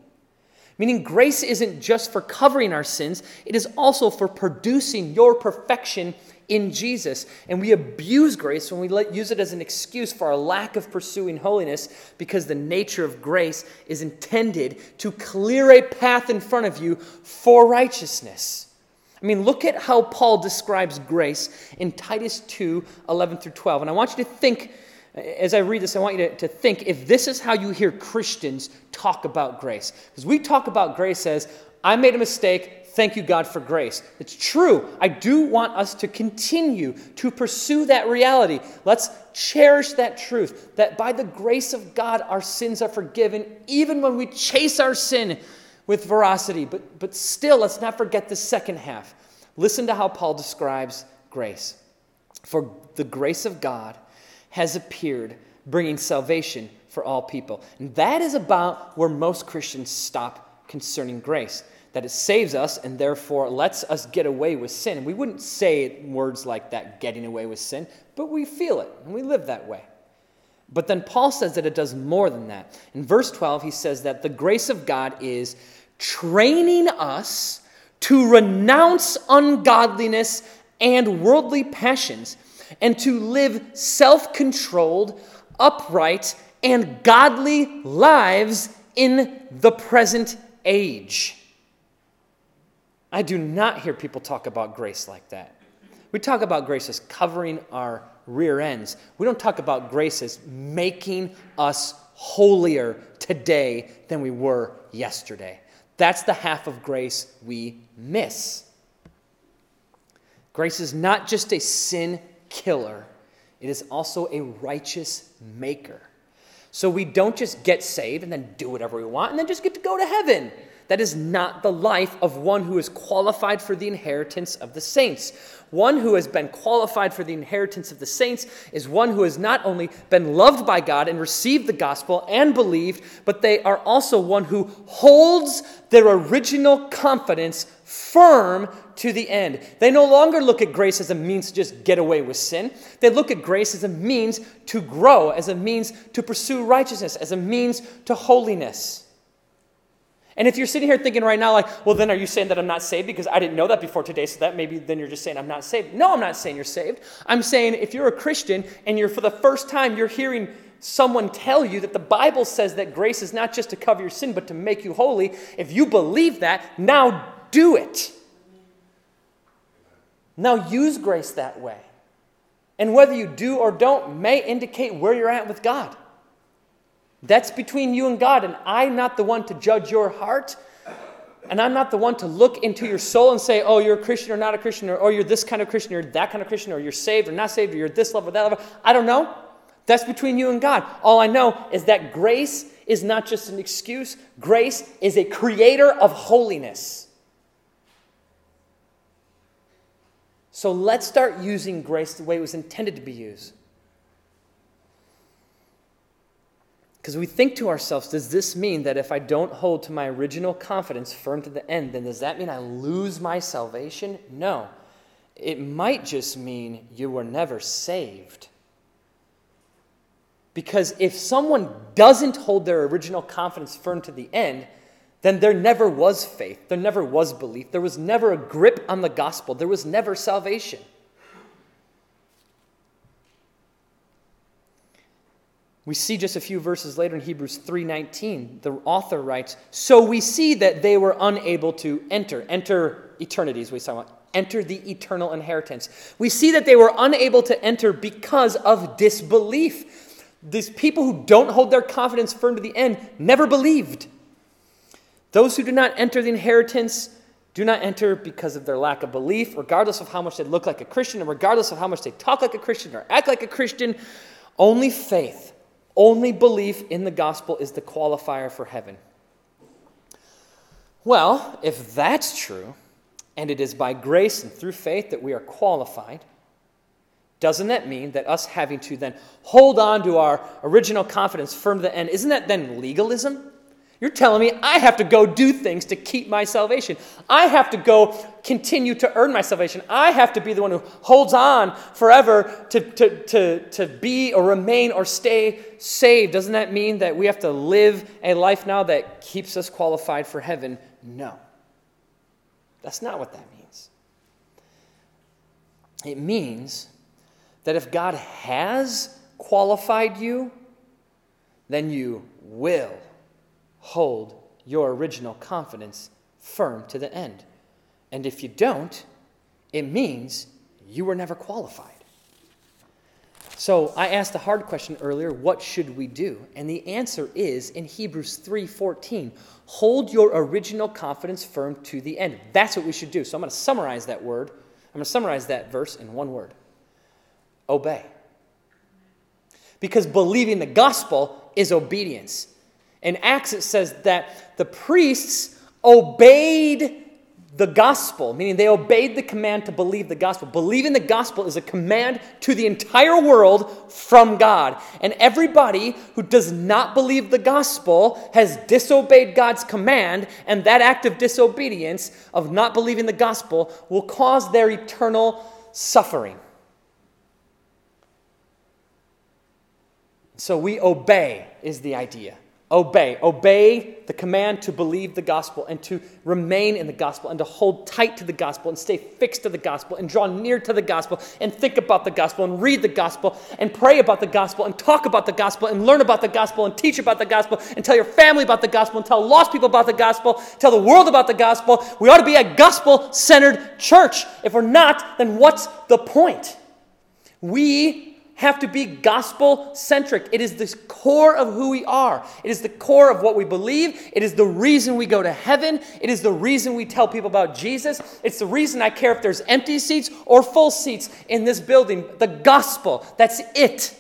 Meaning, grace isn't just for covering our sins, it is also for producing your perfection in Jesus. And we abuse grace when we let, use it as an excuse for our lack of pursuing holiness because the nature of grace is intended to clear a path in front of you for righteousness. I mean, look at how Paul describes grace in Titus 2 11 through 12. And I want you to think, as I read this, I want you to, to think if this is how you hear Christians talk about grace. Because we talk about grace as, I made a mistake, Thank you, God, for grace. It's true. I do want us to continue to pursue that reality. Let's cherish that truth that by the grace of God, our sins are forgiven, even when we chase our sin with veracity. But, but still, let's not forget the second half. Listen to how Paul describes grace. For the grace of God has appeared, bringing salvation for all people. And that is about where most Christians stop concerning grace that it saves us and therefore lets us get away with sin. And we wouldn't say words like that, getting away with sin, but we feel it and we live that way. But then Paul says that it does more than that. In verse 12, he says that the grace of God is training us to renounce ungodliness and worldly passions and to live self controlled, upright, and godly lives in the present age. I do not hear people talk about grace like that. We talk about grace as covering our rear ends. We don't talk about grace as making us holier today than we were yesterday. That's the half of grace we miss. Grace is not just a sin killer, it is also a righteous maker. So we don't just get saved and then do whatever we want and then just get to go to heaven. That is not the life of one who is qualified for the inheritance of the saints. One who has been qualified for the inheritance of the saints is one who has not only been loved by God and received the gospel and believed, but they are also one who holds their original confidence firm to the end. They no longer look at grace as a means to just get away with sin. They look at grace as a means to grow, as a means to pursue righteousness, as a means to holiness. And if you're sitting here thinking right now, like, well, then are you saying that I'm not saved because I didn't know that before today, so that maybe then you're just saying I'm not saved? No, I'm not saying you're saved. I'm saying if you're a Christian and you're for the first time, you're hearing someone tell you that the Bible says that grace is not just to cover your sin, but to make you holy, if you believe that, now do it. Now use grace that way. And whether you do or don't may indicate where you're at with God. That's between you and God, and I'm not the one to judge your heart. And I'm not the one to look into your soul and say, oh, you're a Christian or not a Christian, or, oh, you're this kind of Christian, or that kind of Christian, or you're saved or not saved, or you're this level or that level. I don't know. That's between you and God. All I know is that grace is not just an excuse, grace is a creator of holiness. So let's start using grace the way it was intended to be used. Because we think to ourselves, does this mean that if I don't hold to my original confidence firm to the end, then does that mean I lose my salvation? No. It might just mean you were never saved. Because if someone doesn't hold their original confidence firm to the end, then there never was faith. There never was belief. There was never a grip on the gospel. There was never salvation. We see just a few verses later in Hebrews 3:19, the author writes, "So we see that they were unable to enter, enter eternity as we saw, enter the eternal inheritance. We see that they were unable to enter because of disbelief. These people who don't hold their confidence firm to the end never believed. Those who do not enter the inheritance do not enter because of their lack of belief, regardless of how much they look like a Christian, and regardless of how much they talk like a Christian or act like a Christian. Only faith only belief in the gospel is the qualifier for heaven. Well, if that's true, and it is by grace and through faith that we are qualified, doesn't that mean that us having to then hold on to our original confidence firm to the end, isn't that then legalism? You're telling me I have to go do things to keep my salvation. I have to go continue to earn my salvation. I have to be the one who holds on forever to, to, to, to be or remain or stay saved. Doesn't that mean that we have to live a life now that keeps us qualified for heaven? No. That's not what that means. It means that if God has qualified you, then you will hold your original confidence firm to the end. And if you don't, it means you were never qualified. So I asked a hard question earlier, what should we do? And the answer is in Hebrews 3:14, hold your original confidence firm to the end. That's what we should do. So I'm going to summarize that word. I'm going to summarize that verse in one word. Obey. Because believing the gospel is obedience. In Acts it says that the priests obeyed the gospel, meaning they obeyed the command to believe the gospel. Believing the gospel is a command to the entire world from God. And everybody who does not believe the gospel has disobeyed God's command, and that act of disobedience, of not believing the gospel, will cause their eternal suffering. So we obey, is the idea. Obey. Obey the command to believe the gospel and to remain in the gospel and to hold tight to the gospel and stay fixed to the gospel and draw near to the gospel and think about the gospel and read the gospel and pray about the gospel and talk about the gospel and learn about the gospel and teach about the gospel and tell your family about the gospel and tell lost people about the gospel, tell the world about the gospel. We ought to be a gospel centered church. If we're not, then what's the point? We have to be gospel centric. It is the core of who we are. It is the core of what we believe. It is the reason we go to heaven. It is the reason we tell people about Jesus. It's the reason I care if there's empty seats or full seats in this building. The gospel. That's it.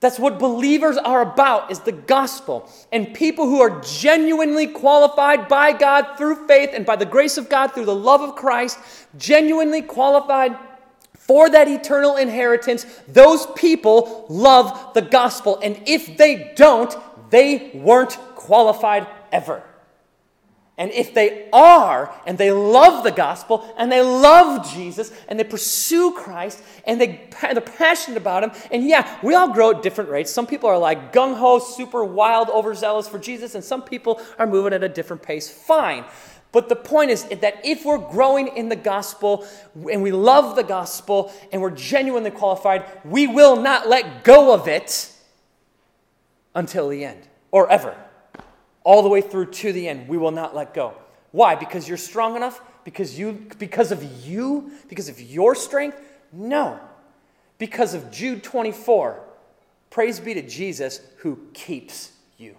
That's what believers are about is the gospel. And people who are genuinely qualified by God through faith and by the grace of God through the love of Christ, genuinely qualified for that eternal inheritance, those people love the gospel. And if they don't, they weren't qualified ever. And if they are, and they love the gospel, and they love Jesus, and they pursue Christ, and they, they're passionate about Him, and yeah, we all grow at different rates. Some people are like gung ho, super wild, overzealous for Jesus, and some people are moving at a different pace. Fine. But the point is that if we're growing in the gospel and we love the gospel and we're genuinely qualified, we will not let go of it until the end or ever. All the way through to the end, we will not let go. Why? Because you're strong enough? Because you because of you? Because of your strength? No. Because of Jude 24. Praise be to Jesus who keeps you.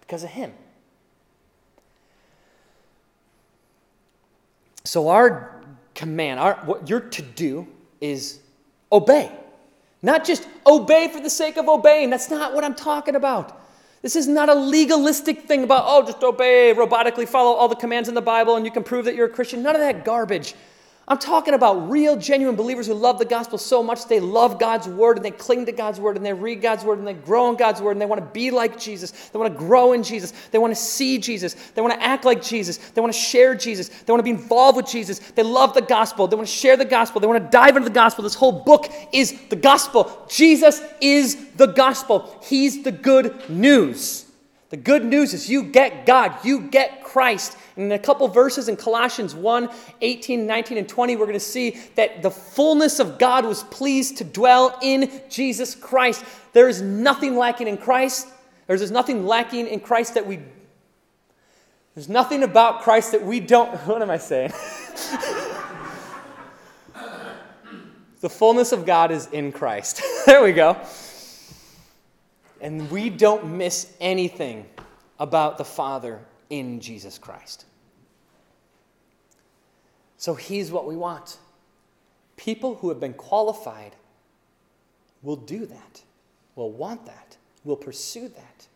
Because of him. So, our command, our, what you're to do is obey. Not just obey for the sake of obeying. That's not what I'm talking about. This is not a legalistic thing about, oh, just obey, robotically follow all the commands in the Bible and you can prove that you're a Christian. None of that garbage. I'm talking about real, genuine believers who love the gospel so much they love God's word and they cling to God's word and they read God's word and they grow in God's word and they want to be like Jesus. They want to grow in Jesus. They want to see Jesus. They want to act like Jesus. They want to share Jesus. They want to be involved with Jesus. They love the gospel. They want to share the gospel. They want to dive into the gospel. This whole book is the gospel. Jesus is the gospel. He's the good news. The good news is you get God, you get Christ. And in a couple verses in Colossians 1 18, 19, and 20, we're going to see that the fullness of God was pleased to dwell in Jesus Christ. There is nothing lacking in Christ. There's nothing lacking in Christ that we. There's nothing about Christ that we don't. What am I saying? the fullness of God is in Christ. there we go. And we don't miss anything about the Father in Jesus Christ. So he's what we want. People who have been qualified will do that, will want that, will pursue that.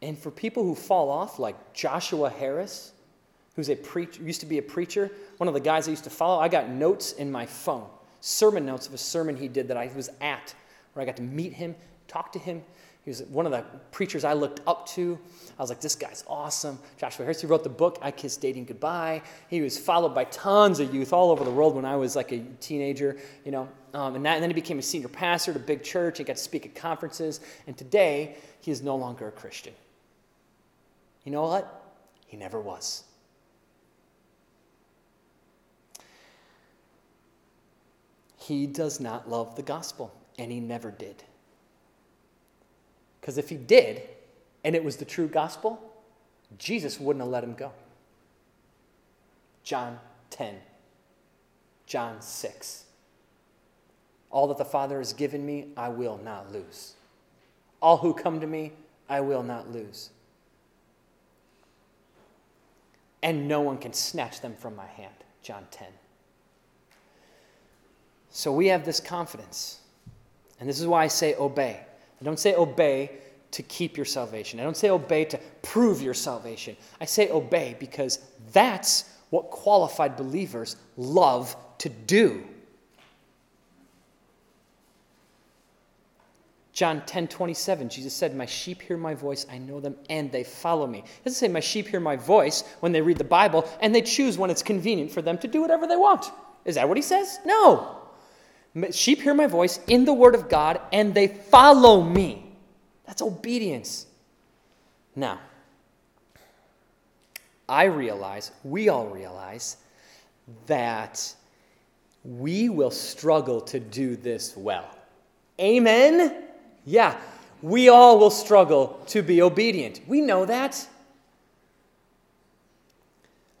And for people who fall off, like Joshua Harris, who's a preacher, used to be a preacher, one of the guys I used to follow, I got notes in my phone sermon notes of a sermon he did that I was at, where I got to meet him, talk to him. He was one of the preachers I looked up to. I was like, this guy's awesome. Joshua Harris, he wrote the book, I Kissed Dating Goodbye. He was followed by tons of youth all over the world when I was like a teenager, you know. Um, and, that, and then he became a senior pastor at a big church and got to speak at conferences. And today, he is no longer a Christian. You know what? He never was. He does not love the gospel, and he never did. Because if he did, and it was the true gospel, Jesus wouldn't have let him go. John 10, John 6. All that the Father has given me, I will not lose. All who come to me, I will not lose. And no one can snatch them from my hand. John 10. So we have this confidence. And this is why I say obey. I don't say obey to keep your salvation. I don't say obey to prove your salvation. I say obey because that's what qualified believers love to do. John 10 27, Jesus said, My sheep hear my voice, I know them, and they follow me. It doesn't say, My sheep hear my voice when they read the Bible, and they choose when it's convenient for them to do whatever they want. Is that what he says? No. Sheep hear my voice in the Word of God, and they follow me. That's obedience. Now, I realize, we all realize, that we will struggle to do this well. Amen? Yeah, we all will struggle to be obedient. We know that.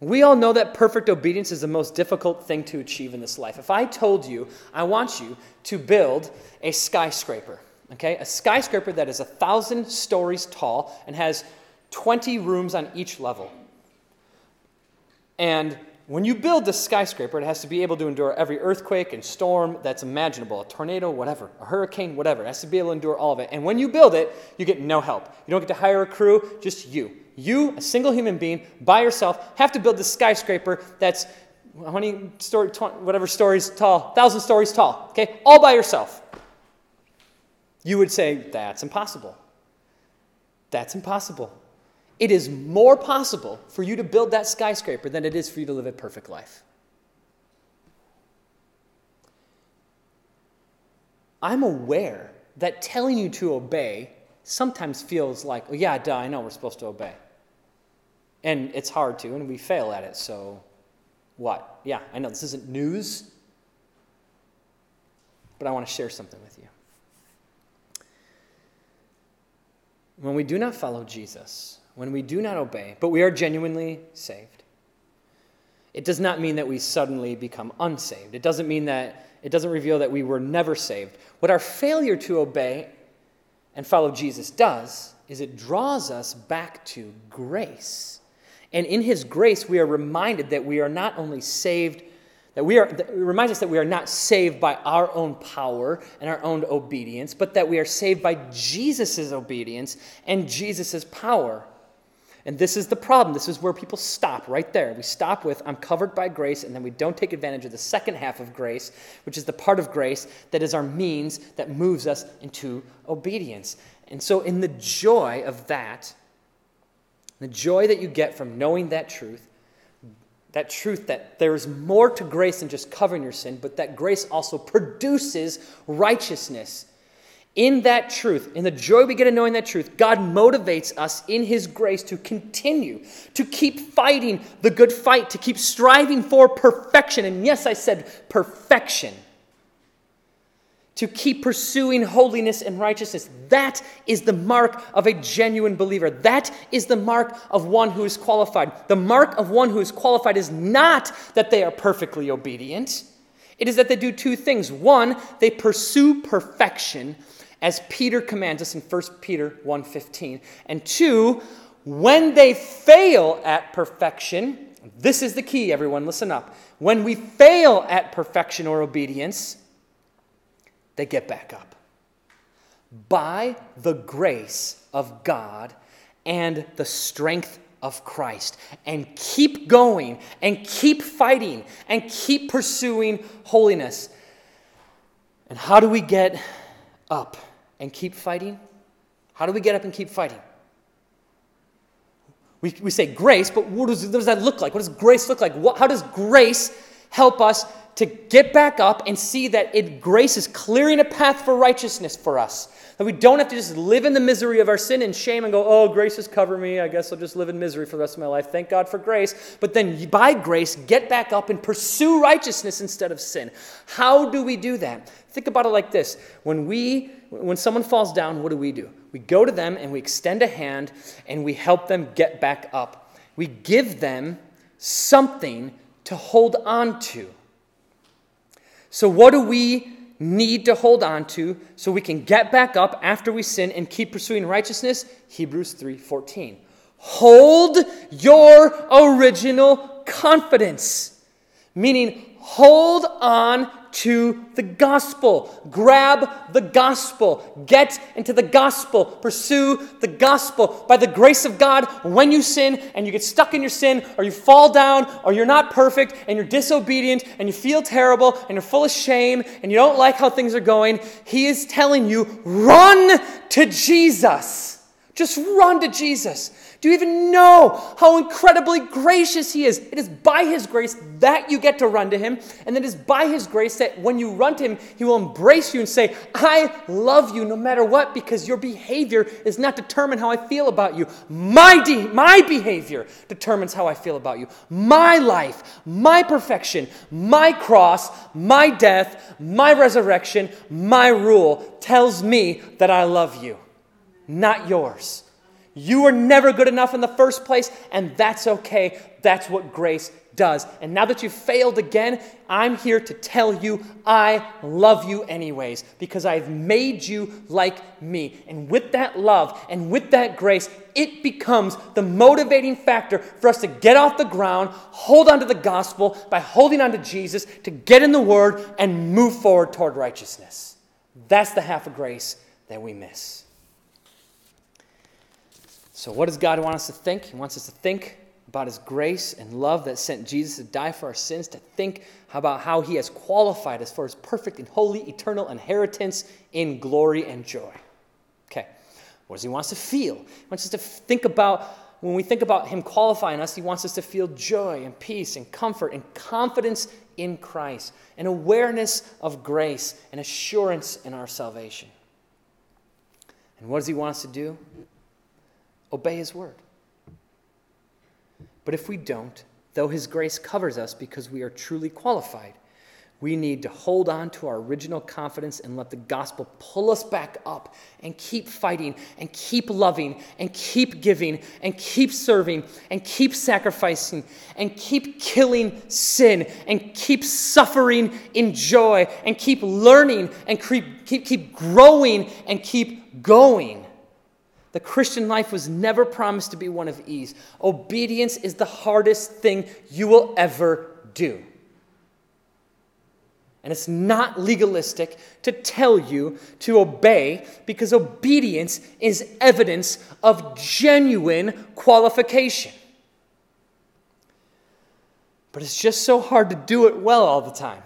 We all know that perfect obedience is the most difficult thing to achieve in this life. If I told you, I want you to build a skyscraper, okay? A skyscraper that is a thousand stories tall and has 20 rooms on each level. And when you build this skyscraper, it has to be able to endure every earthquake and storm that's imaginable a tornado, whatever, a hurricane, whatever. It has to be able to endure all of it. And when you build it, you get no help. You don't get to hire a crew, just you. You, a single human being, by yourself, have to build this skyscraper that's how many story, whatever stories tall, thousand stories tall, okay, all by yourself. You would say that's impossible. That's impossible. It is more possible for you to build that skyscraper than it is for you to live a perfect life. I'm aware that telling you to obey sometimes feels like, oh, yeah, duh, I know we're supposed to obey. And it's hard to, and we fail at it, so what? Yeah, I know this isn't news, but I want to share something with you. When we do not follow Jesus, when we do not obey, but we are genuinely saved, it does not mean that we suddenly become unsaved. It doesn't mean that, it doesn't reveal that we were never saved. What our failure to obey and follow Jesus does is it draws us back to grace. And in his grace, we are reminded that we are not only saved, that we are, that reminds us that we are not saved by our own power and our own obedience, but that we are saved by Jesus' obedience and Jesus' power. And this is the problem. This is where people stop right there. We stop with, I'm covered by grace, and then we don't take advantage of the second half of grace, which is the part of grace that is our means that moves us into obedience. And so, in the joy of that, the joy that you get from knowing that truth, that truth that there is more to grace than just covering your sin, but that grace also produces righteousness in that truth, in the joy we get in knowing that truth, God motivates us in His grace to continue, to keep fighting the good fight, to keep striving for perfection. And yes, I said perfection. To keep pursuing holiness and righteousness. That is the mark of a genuine believer. That is the mark of one who is qualified. The mark of one who is qualified is not that they are perfectly obedient. It is that they do two things. One, they pursue perfection as Peter commands us in 1 Peter 1:15. And two, when they fail at perfection, this is the key everyone listen up. When we fail at perfection or obedience, they get back up. By the grace of God and the strength of Christ and keep going and keep fighting and keep pursuing holiness. And how do we get up? and keep fighting? How do we get up and keep fighting? We, we say grace, but what does, what does that look like? What does grace look like? What, how does grace help us to get back up and see that it, grace is clearing a path for righteousness for us. That we don't have to just live in the misery of our sin and shame and go, oh, grace has covered me. I guess I'll just live in misery for the rest of my life. Thank God for grace. But then by grace, get back up and pursue righteousness instead of sin. How do we do that? Think about it like this. When we when someone falls down, what do we do? We go to them and we extend a hand and we help them get back up. We give them something to hold on to. So, what do we need to hold on to so we can get back up after we sin and keep pursuing righteousness? Hebrews 3:14. Hold your original confidence. Meaning, hold on to the gospel. Grab the gospel. Get into the gospel. Pursue the gospel. By the grace of God, when you sin and you get stuck in your sin, or you fall down, or you're not perfect, and you're disobedient, and you feel terrible, and you're full of shame, and you don't like how things are going, He is telling you run to Jesus. Just run to Jesus. Do you even know how incredibly gracious He is? It is by His grace that you get to run to Him, and it is by His grace that when you run to Him, He will embrace you and say, I love you no matter what, because your behavior is not determined how I feel about you. My, de- my behavior determines how I feel about you. My life, my perfection, my cross, my death, my resurrection, my rule tells me that I love you, not yours. You were never good enough in the first place, and that's okay. That's what grace does. And now that you've failed again, I'm here to tell you I love you anyways because I've made you like me. And with that love and with that grace, it becomes the motivating factor for us to get off the ground, hold on to the gospel by holding on to Jesus, to get in the Word and move forward toward righteousness. That's the half of grace that we miss. So, what does God want us to think? He wants us to think about His grace and love that sent Jesus to die for our sins, to think about how He has qualified us for His perfect and holy eternal inheritance in glory and joy. Okay, what does He want us to feel? He wants us to think about, when we think about Him qualifying us, He wants us to feel joy and peace and comfort and confidence in Christ, an awareness of grace and assurance in our salvation. And what does He want us to do? Obey His word. But if we don't, though His grace covers us because we are truly qualified, we need to hold on to our original confidence and let the gospel pull us back up and keep fighting and keep loving and keep giving and keep serving and keep sacrificing and keep killing sin and keep suffering in joy and keep learning and keep, keep, keep growing and keep going. The Christian life was never promised to be one of ease. Obedience is the hardest thing you will ever do. And it's not legalistic to tell you to obey because obedience is evidence of genuine qualification. But it's just so hard to do it well all the time.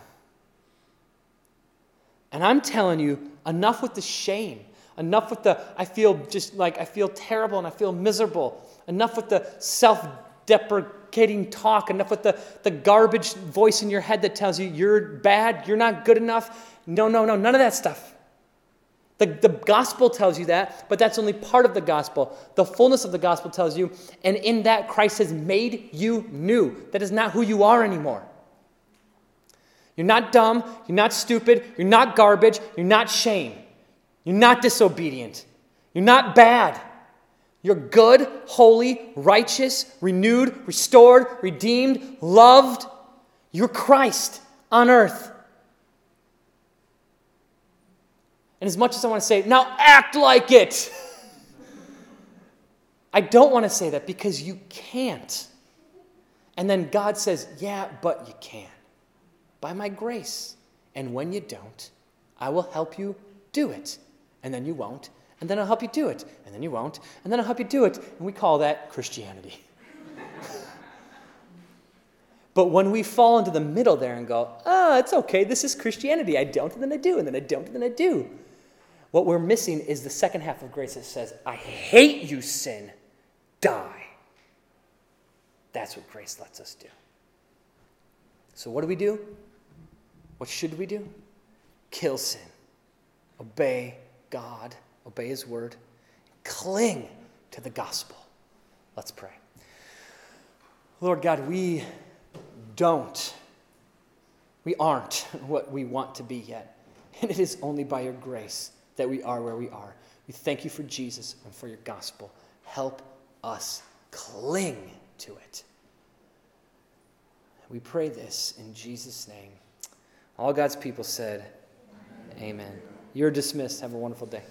And I'm telling you, enough with the shame. Enough with the, I feel just like I feel terrible and I feel miserable. Enough with the self deprecating talk. Enough with the, the garbage voice in your head that tells you you're bad, you're not good enough. No, no, no, none of that stuff. The, the gospel tells you that, but that's only part of the gospel. The fullness of the gospel tells you, and in that Christ has made you new. That is not who you are anymore. You're not dumb, you're not stupid, you're not garbage, you're not shame. You're not disobedient. You're not bad. You're good, holy, righteous, renewed, restored, redeemed, loved. You're Christ on earth. And as much as I want to say, now act like it, I don't want to say that because you can't. And then God says, yeah, but you can. By my grace. And when you don't, I will help you do it and then you won't, and then I'll help you do it, and then you won't, and then I'll help you do it. And we call that Christianity. but when we fall into the middle there and go, ah, oh, it's okay, this is Christianity. I don't, and then I do, and then I don't, and then I do. What we're missing is the second half of grace that says, I hate you, sin, die. That's what grace lets us do. So, what do we do? What should we do? Kill sin, obey God, obey His word, cling to the gospel. Let's pray. Lord God, we don't, we aren't what we want to be yet. And it is only by your grace that we are where we are. We thank you for Jesus and for your gospel. Help us cling to it. We pray this in Jesus' name. All God's people said, Amen. Amen. You're dismissed. Have a wonderful day.